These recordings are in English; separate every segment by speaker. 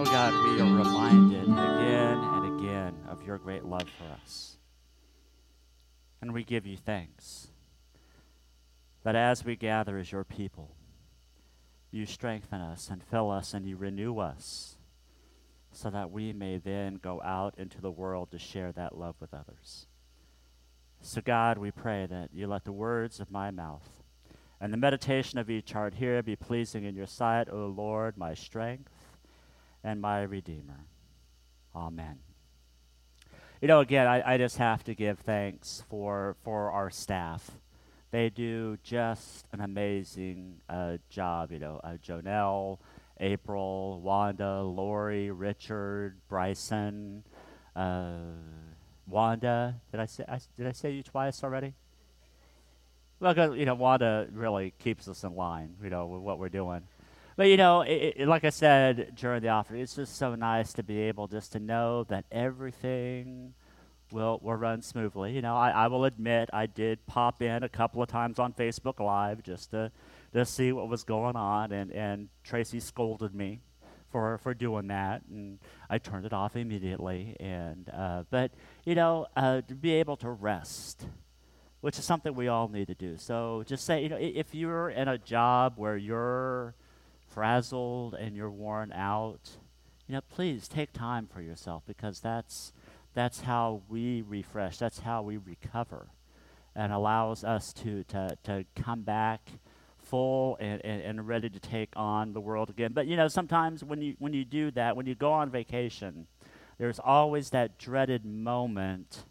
Speaker 1: Oh God, we are reminded again and again of your great love for us. And we give you thanks that as we gather as your people, you strengthen us and fill us and you renew us so that we may then go out into the world to share that love with others. So, God, we pray that you let the words of my mouth and the meditation of each heart here be pleasing in your sight, O Lord, my strength and my Redeemer. Amen. You know, again, I, I just have to give thanks for, for our staff. They do just an amazing uh, job. You know, uh, Jonelle, April, Wanda, Lori, Richard, Bryson, uh, Wanda. Did I say I, did I say you twice already? Well, you know, Wanda really keeps us in line. You know, with what we're doing. But you know, it, it, like I said during the offer, it's just so nice to be able just to know that everything will will run smoothly. You know, I, I will admit I did pop in a couple of times on Facebook Live just to to see what was going on, and and Tracy scolded me for for doing that, and I turned it off immediately. And uh, but you know, uh, to be able to rest, which is something we all need to do. So just say, you know, if you're in a job where you're frazzled and you're worn out, you know, please take time for yourself because that's that's how we refresh. That's how we recover, and allows us to to to come back full and, and, and ready to take on the world again. But you know, sometimes when you when you do that, when you go on vacation, there's always that dreaded moment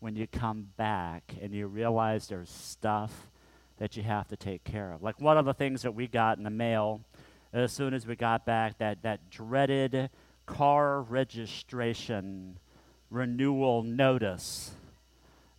Speaker 1: when you come back and you realize there's stuff that you have to take care of. Like one of the things that we got in the mail as soon as we got back, that, that dreaded car registration renewal notice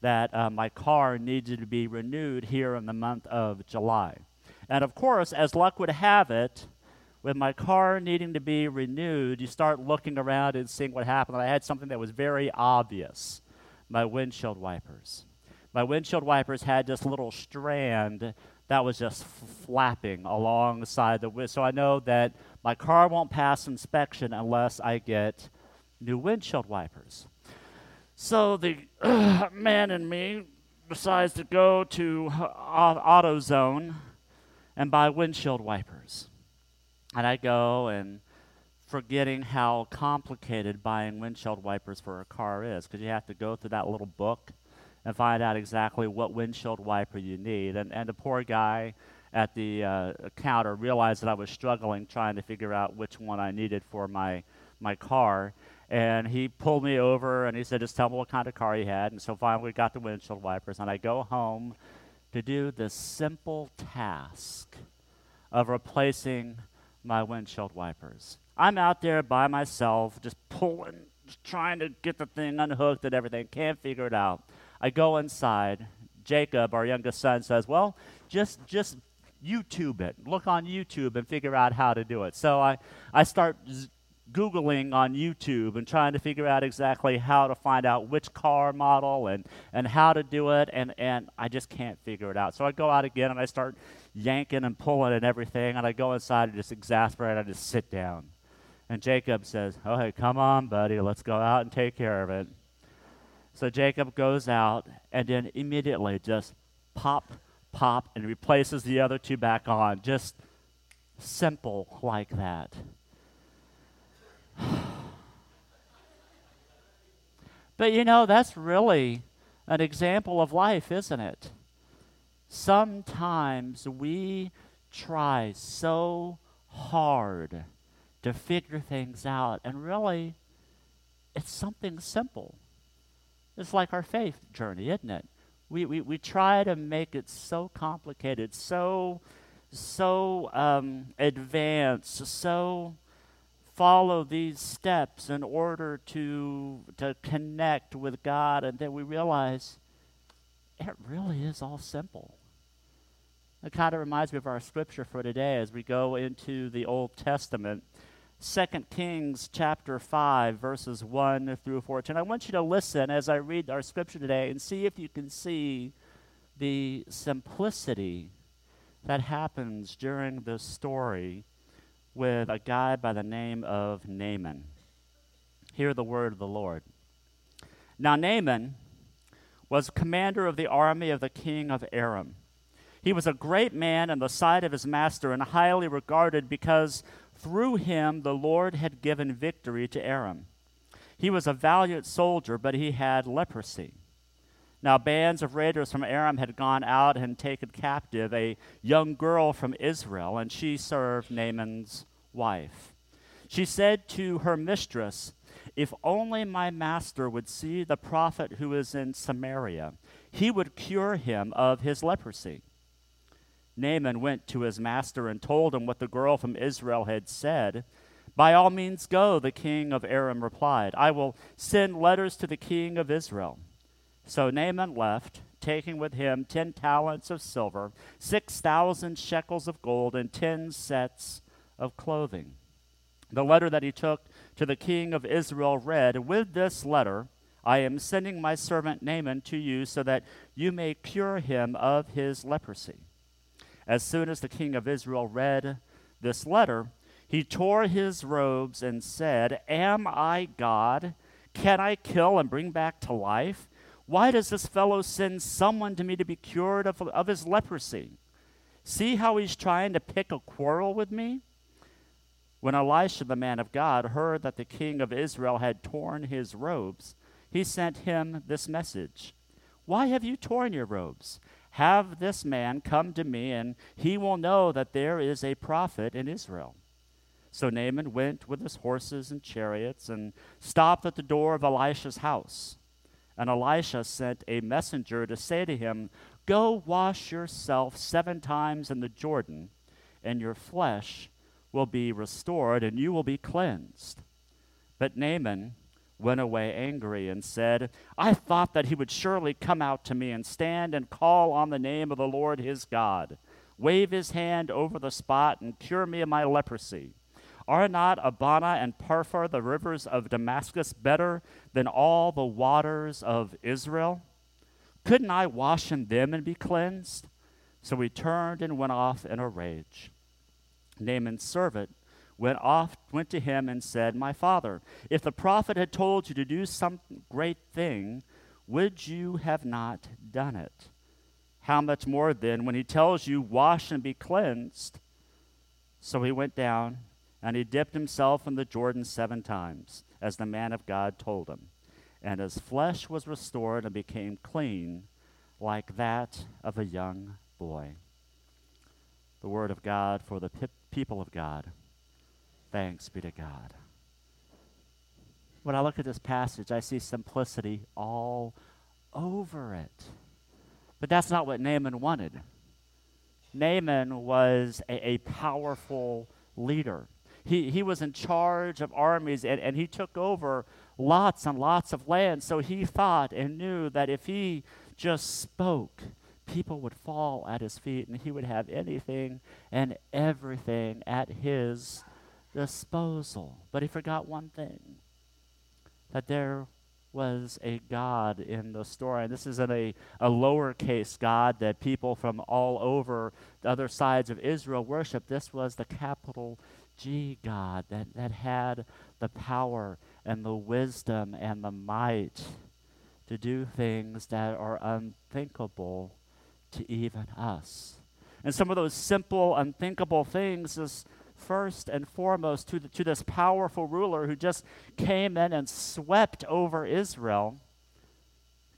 Speaker 1: that uh, my car needed to be renewed here in the month of July. And of course, as luck would have it, with my car needing to be renewed, you start looking around and seeing what happened. I had something that was very obvious my windshield wipers. My windshield wipers had this little strand that was just flapping alongside the window. So I know that my car won't pass inspection unless I get new windshield wipers. So the uh, man in me decides to go to uh, AutoZone and buy windshield wipers. And I go and forgetting how complicated buying windshield wipers for a car is because you have to go through that little book and find out exactly what windshield wiper you need. And, and the poor guy at the uh, counter realized that I was struggling trying to figure out which one I needed for my, my car. And he pulled me over and he said, just tell me what kind of car he had. And so finally we got the windshield wipers. And I go home to do the simple task of replacing my windshield wipers. I'm out there by myself, just pulling, just trying to get the thing unhooked and everything. Can't figure it out. I go inside. Jacob, our youngest son, says, Well, just, just YouTube it. Look on YouTube and figure out how to do it. So I, I start z- Googling on YouTube and trying to figure out exactly how to find out which car model and, and how to do it, and, and I just can't figure it out. So I go out again and I start yanking and pulling and everything, and I go inside and just exasperate. I just sit down. And Jacob says, Oh, hey, come on, buddy, let's go out and take care of it. So Jacob goes out and then immediately just pop, pop, and replaces the other two back on. Just simple like that. but you know, that's really an example of life, isn't it? Sometimes we try so hard to figure things out, and really, it's something simple. It's like our faith journey, isn't it? We, we, we try to make it so complicated, so, so um, advanced, so follow these steps in order to, to connect with God, and then we realize it really is all simple. It kind of reminds me of our scripture for today as we go into the Old Testament. 2 Kings chapter 5, verses 1 through 14. I want you to listen as I read our scripture today and see if you can see the simplicity that happens during this story with a guy by the name of Naaman. Hear the word of the Lord. Now, Naaman was commander of the army of the king of Aram. He was a great man in the sight of his master and highly regarded because through him the Lord had given victory to Aram. He was a valiant soldier, but he had leprosy. Now, bands of raiders from Aram had gone out and taken captive a young girl from Israel, and she served Naaman's wife. She said to her mistress, If only my master would see the prophet who is in Samaria, he would cure him of his leprosy. Naaman went to his master and told him what the girl from Israel had said. By all means, go, the king of Aram replied. I will send letters to the king of Israel. So Naaman left, taking with him ten talents of silver, six thousand shekels of gold, and ten sets of clothing. The letter that he took to the king of Israel read, With this letter I am sending my servant Naaman to you so that you may cure him of his leprosy. As soon as the king of Israel read this letter, he tore his robes and said, Am I God? Can I kill and bring back to life? Why does this fellow send someone to me to be cured of, of his leprosy? See how he's trying to pick a quarrel with me? When Elisha, the man of God, heard that the king of Israel had torn his robes, he sent him this message Why have you torn your robes? Have this man come to me, and he will know that there is a prophet in Israel. So Naaman went with his horses and chariots and stopped at the door of Elisha's house. And Elisha sent a messenger to say to him, Go wash yourself seven times in the Jordan, and your flesh will be restored, and you will be cleansed. But Naaman went away angry and said, I thought that he would surely come out to me and stand and call on the name of the Lord his God, wave his hand over the spot, and cure me of my leprosy. Are not Abana and Pharpar, the rivers of Damascus, better than all the waters of Israel? Couldn't I wash in them and be cleansed? So he turned and went off in a rage. Naaman's servant went off, went to him and said, My father, if the prophet had told you to do some great thing, would you have not done it? How much more then when he tells you, Wash and be cleansed? So he went down and he dipped himself in the Jordan seven times, as the man of God told him. And his flesh was restored and became clean, like that of a young boy. The word of God for the pe- people of God. Thanks be to God. When I look at this passage, I see simplicity all over it. But that's not what Naaman wanted. Naaman was a, a powerful leader. He, he was in charge of armies and, and he took over lots and lots of land. So he thought and knew that if he just spoke, people would fall at his feet and he would have anything and everything at his disposal. But he forgot one thing that there was a God in the story. And this isn't a, a lowercase God that people from all over the other sides of Israel worship. This was the capital G God that, that had the power and the wisdom and the might to do things that are unthinkable to even us. And some of those simple, unthinkable things is first and foremost to, the, to this powerful ruler who just came in and swept over Israel.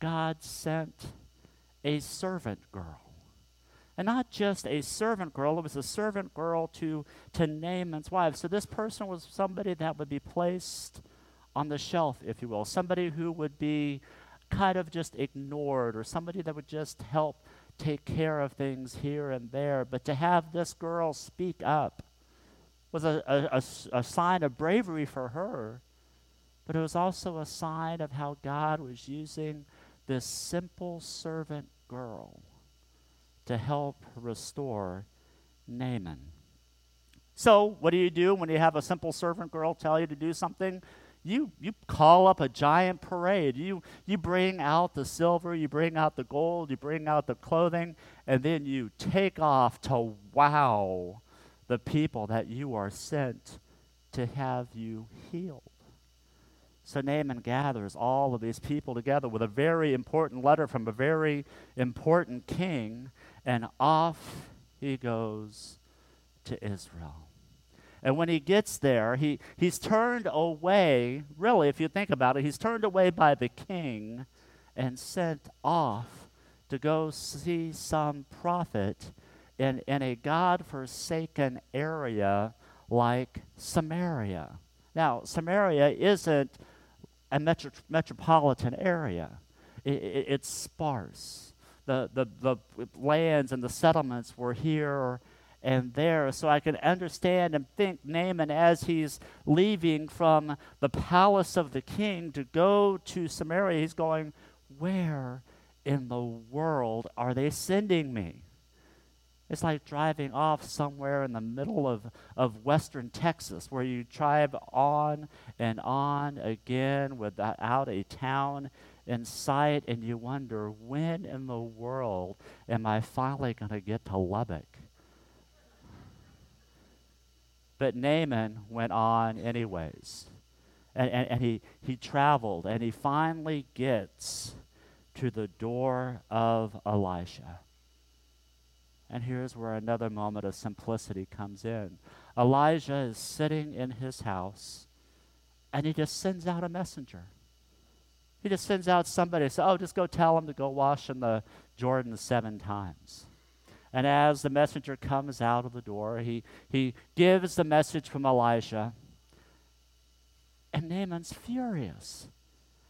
Speaker 1: God sent a servant girl. And not just a servant girl, it was a servant girl to, to Naaman's wife. So this person was somebody that would be placed on the shelf, if you will, somebody who would be kind of just ignored, or somebody that would just help take care of things here and there. But to have this girl speak up was a, a, a, a sign of bravery for her, but it was also a sign of how God was using this simple servant girl to help restore Naaman. So, what do you do when you have a simple servant girl tell you to do something? You, you call up a giant parade. You, you bring out the silver, you bring out the gold, you bring out the clothing, and then you take off to wow the people that you are sent to have you healed. So Naaman gathers all of these people together with a very important letter from a very important king, and off he goes to Israel. And when he gets there, he, he's turned away, really, if you think about it, he's turned away by the king and sent off to go see some prophet in, in a God forsaken area like Samaria. Now, Samaria isn't a metro- metropolitan area, it, it, it's sparse. The, the, the lands and the settlements were here and there. So I can understand and think Naaman as he's leaving from the palace of the king to go to Samaria, he's going, Where in the world are they sending me? It's like driving off somewhere in the middle of, of western Texas where you drive on and on again without a town in sight, and you wonder, when in the world am I finally going to get to Lubbock? But Naaman went on anyways. And, and, and he, he traveled, and he finally gets to the door of Elisha. And here's where another moment of simplicity comes in. Elijah is sitting in his house, and he just sends out a messenger. He just sends out somebody, says, Oh, just go tell him to go wash in the Jordan seven times. And as the messenger comes out of the door, he, he gives the message from Elijah. And Naaman's furious.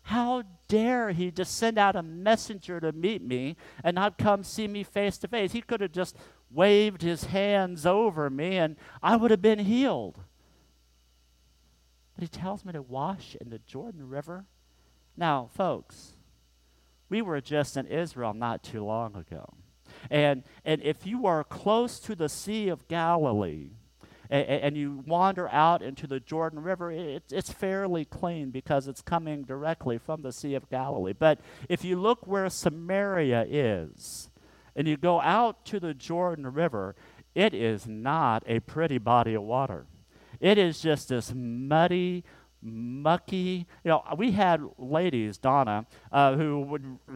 Speaker 1: How dare he just send out a messenger to meet me and not come see me face to face? He could have just waved his hands over me and I would have been healed. But he tells me to wash in the Jordan River. Now, folks, we were just in Israel not too long ago. And, and if you are close to the Sea of Galilee, and, and you wander out into the Jordan River, it, it's fairly clean because it's coming directly from the Sea of Galilee. But if you look where Samaria is, and you go out to the Jordan River, it is not a pretty body of water. It is just this muddy, mucky. You know, we had ladies, Donna, uh, who would.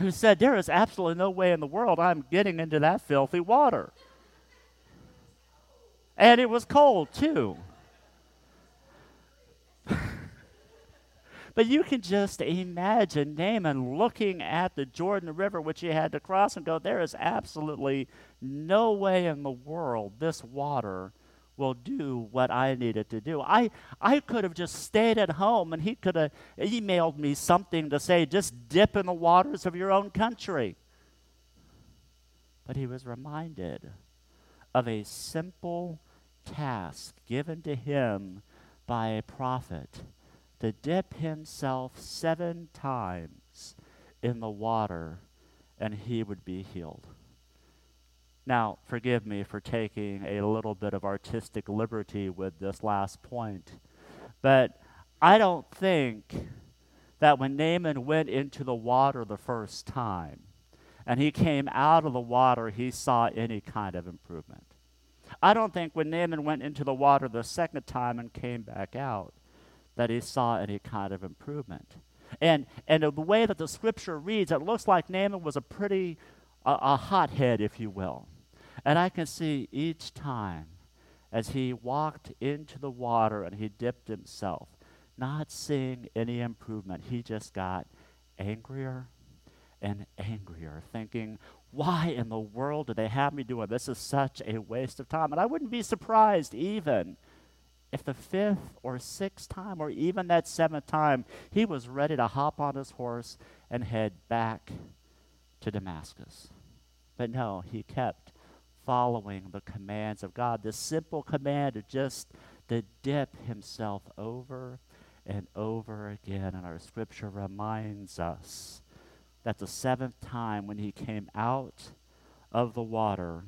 Speaker 1: who said, There is absolutely no way in the world I'm getting into that filthy water. And it was cold, too. but you can just imagine Naaman looking at the Jordan River, which he had to cross, and go, There is absolutely no way in the world this water will do what I needed to do. I, I could have just stayed at home and he could have emailed me something to say, just dip in the waters of your own country. But he was reminded of a simple task given to him by a prophet to dip himself seven times in the water and he would be healed. Now, forgive me for taking a little bit of artistic liberty with this last point, but I don't think that when Naaman went into the water the first time and he came out of the water, he saw any kind of improvement. I don't think when Naaman went into the water the second time and came back out that he saw any kind of improvement. And, and the way that the scripture reads, it looks like Naaman was a pretty, a, a hothead, if you will. And I can see each time as he walked into the water and he dipped himself, not seeing any improvement. He just got angrier and angrier, thinking, why in the world do they have me doing this? is such a waste of time. And I wouldn't be surprised even if the fifth or sixth time or even that seventh time he was ready to hop on his horse and head back to Damascus. But no, he kept following the commands of God. This simple command of just to dip himself over and over again. And our scripture reminds us that the seventh time when he came out of the water,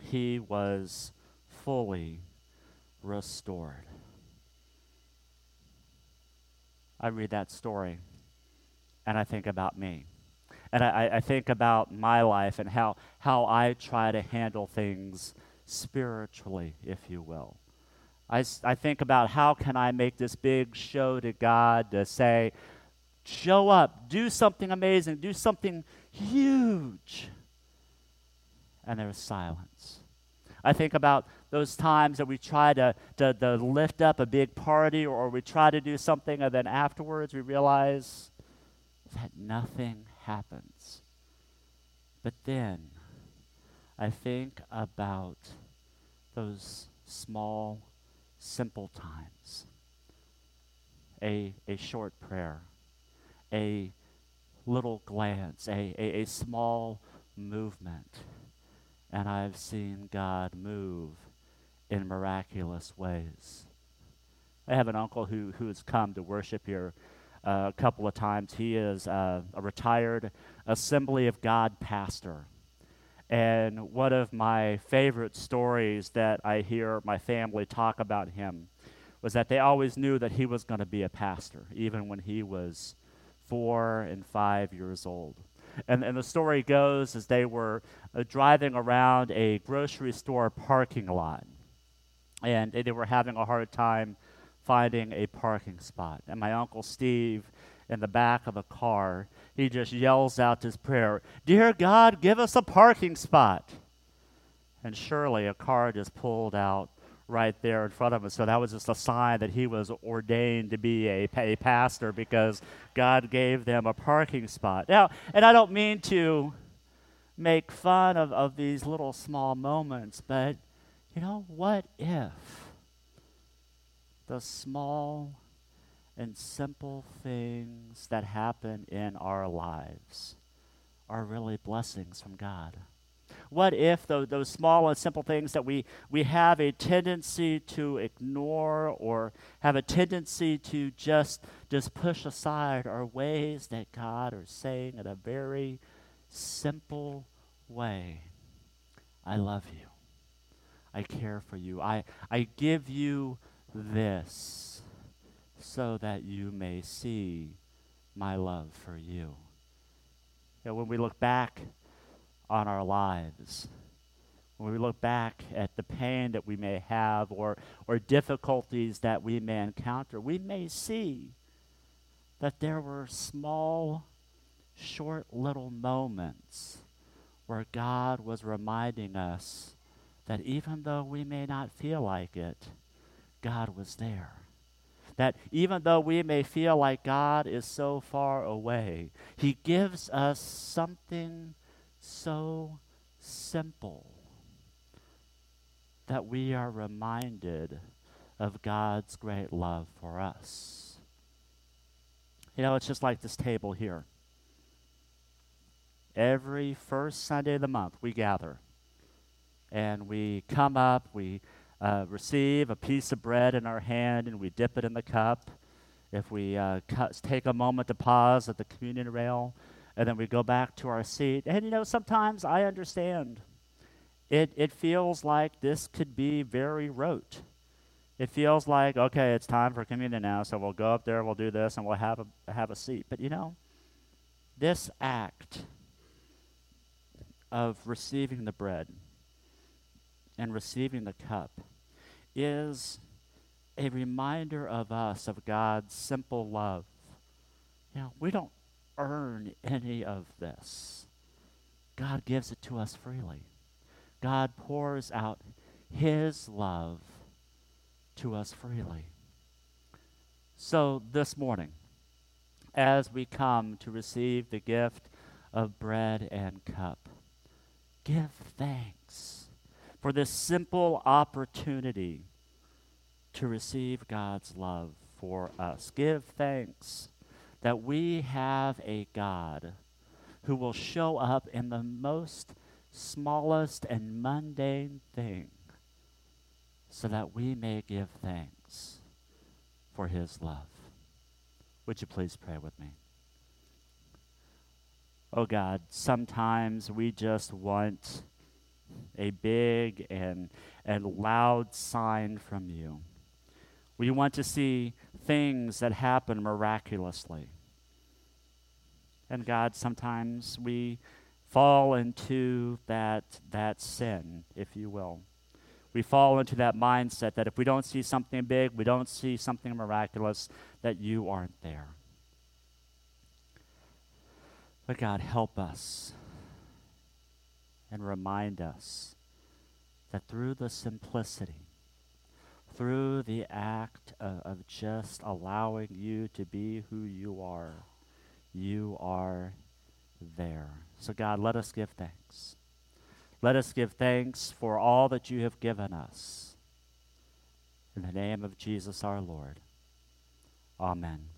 Speaker 1: he was fully restored. I read that story and I think about me. And I, I think about my life and how, how I try to handle things spiritually, if you will. I, I think about how can I make this big show to God to say, show up, do something amazing, do something huge. And there was silence. I think about those times that we try to, to, to lift up a big party or, we try to do something and then afterwards we realize that nothing happens. But then I think about those small, simple times a, a short prayer, a little glance, a, a, a small movement and I've seen God move in miraculous ways. I have an uncle who, who has come to worship here uh, a couple of times. He is uh, a retired Assembly of God pastor. And one of my favorite stories that I hear my family talk about him was that they always knew that he was going to be a pastor, even when he was four and five years old. And, and the story goes as they were uh, driving around a grocery store parking lot, and they were having a hard time finding a parking spot. And my uncle Steve, in the back of a car, he just yells out his prayer, Dear God, give us a parking spot. And surely a car just pulled out right there in front of him. So that was just a sign that he was ordained to be a, a pastor because God gave them a parking spot. Now, and I don't mean to make fun of, of these little small moments, but you know, what if the small and simple things that happen in our lives are really blessings from God? What if those, those small and simple things that we, we have a tendency to ignore or have a tendency to just, just push aside are ways that God is saying in a very simple way, I love you. I care for you. I, I give you this so that you may see my love for you. you know, when we look back on our lives. When we look back at the pain that we may have or, or difficulties that we may encounter, we may see that there were small, short little moments where God was reminding us that even though we may not feel like it, God was there. That even though we may feel like God is so far away, He gives us something so simple that we are reminded of God's great love for us. You know, it's just like this table here. Every first Sunday of the month, we gather and we come up, we uh, receive a piece of bread in our hand, and we dip it in the cup. If we uh, cut, take a moment to pause at the communion rail, and then we go back to our seat. And you know, sometimes I understand. It, it feels like this could be very rote. It feels like, okay, it's time for communion now, so we'll go up there, we'll do this, and we'll have a, have a seat. But you know, this act of receiving the bread and receiving the cup is a reminder of us of God's simple love. You know, we don't earn any of this. God gives it to us freely. God pours out His love to us freely. So this morning, as we come to receive the gift of bread and cup, give thanks for this simple opportunity to receive God's love for us. Give thanks that we have a God who will show up in the most smallest and mundane thing so that we may give thanks for his love. Would you please pray with me? Oh God, sometimes we just want a big and, and loud sign from you. We want to see things that happen miraculously. And God, sometimes we fall into that, that sin, if you will. We fall into that mindset that if we don't see something big, we don't see something miraculous, that you aren't there. But God, help us and remind us that through the simplicity, through the act of, of just allowing you to be who you are, you are there. So, God, let us give thanks. Let us give thanks for all that you have given us. In the name of Jesus our Lord. Amen.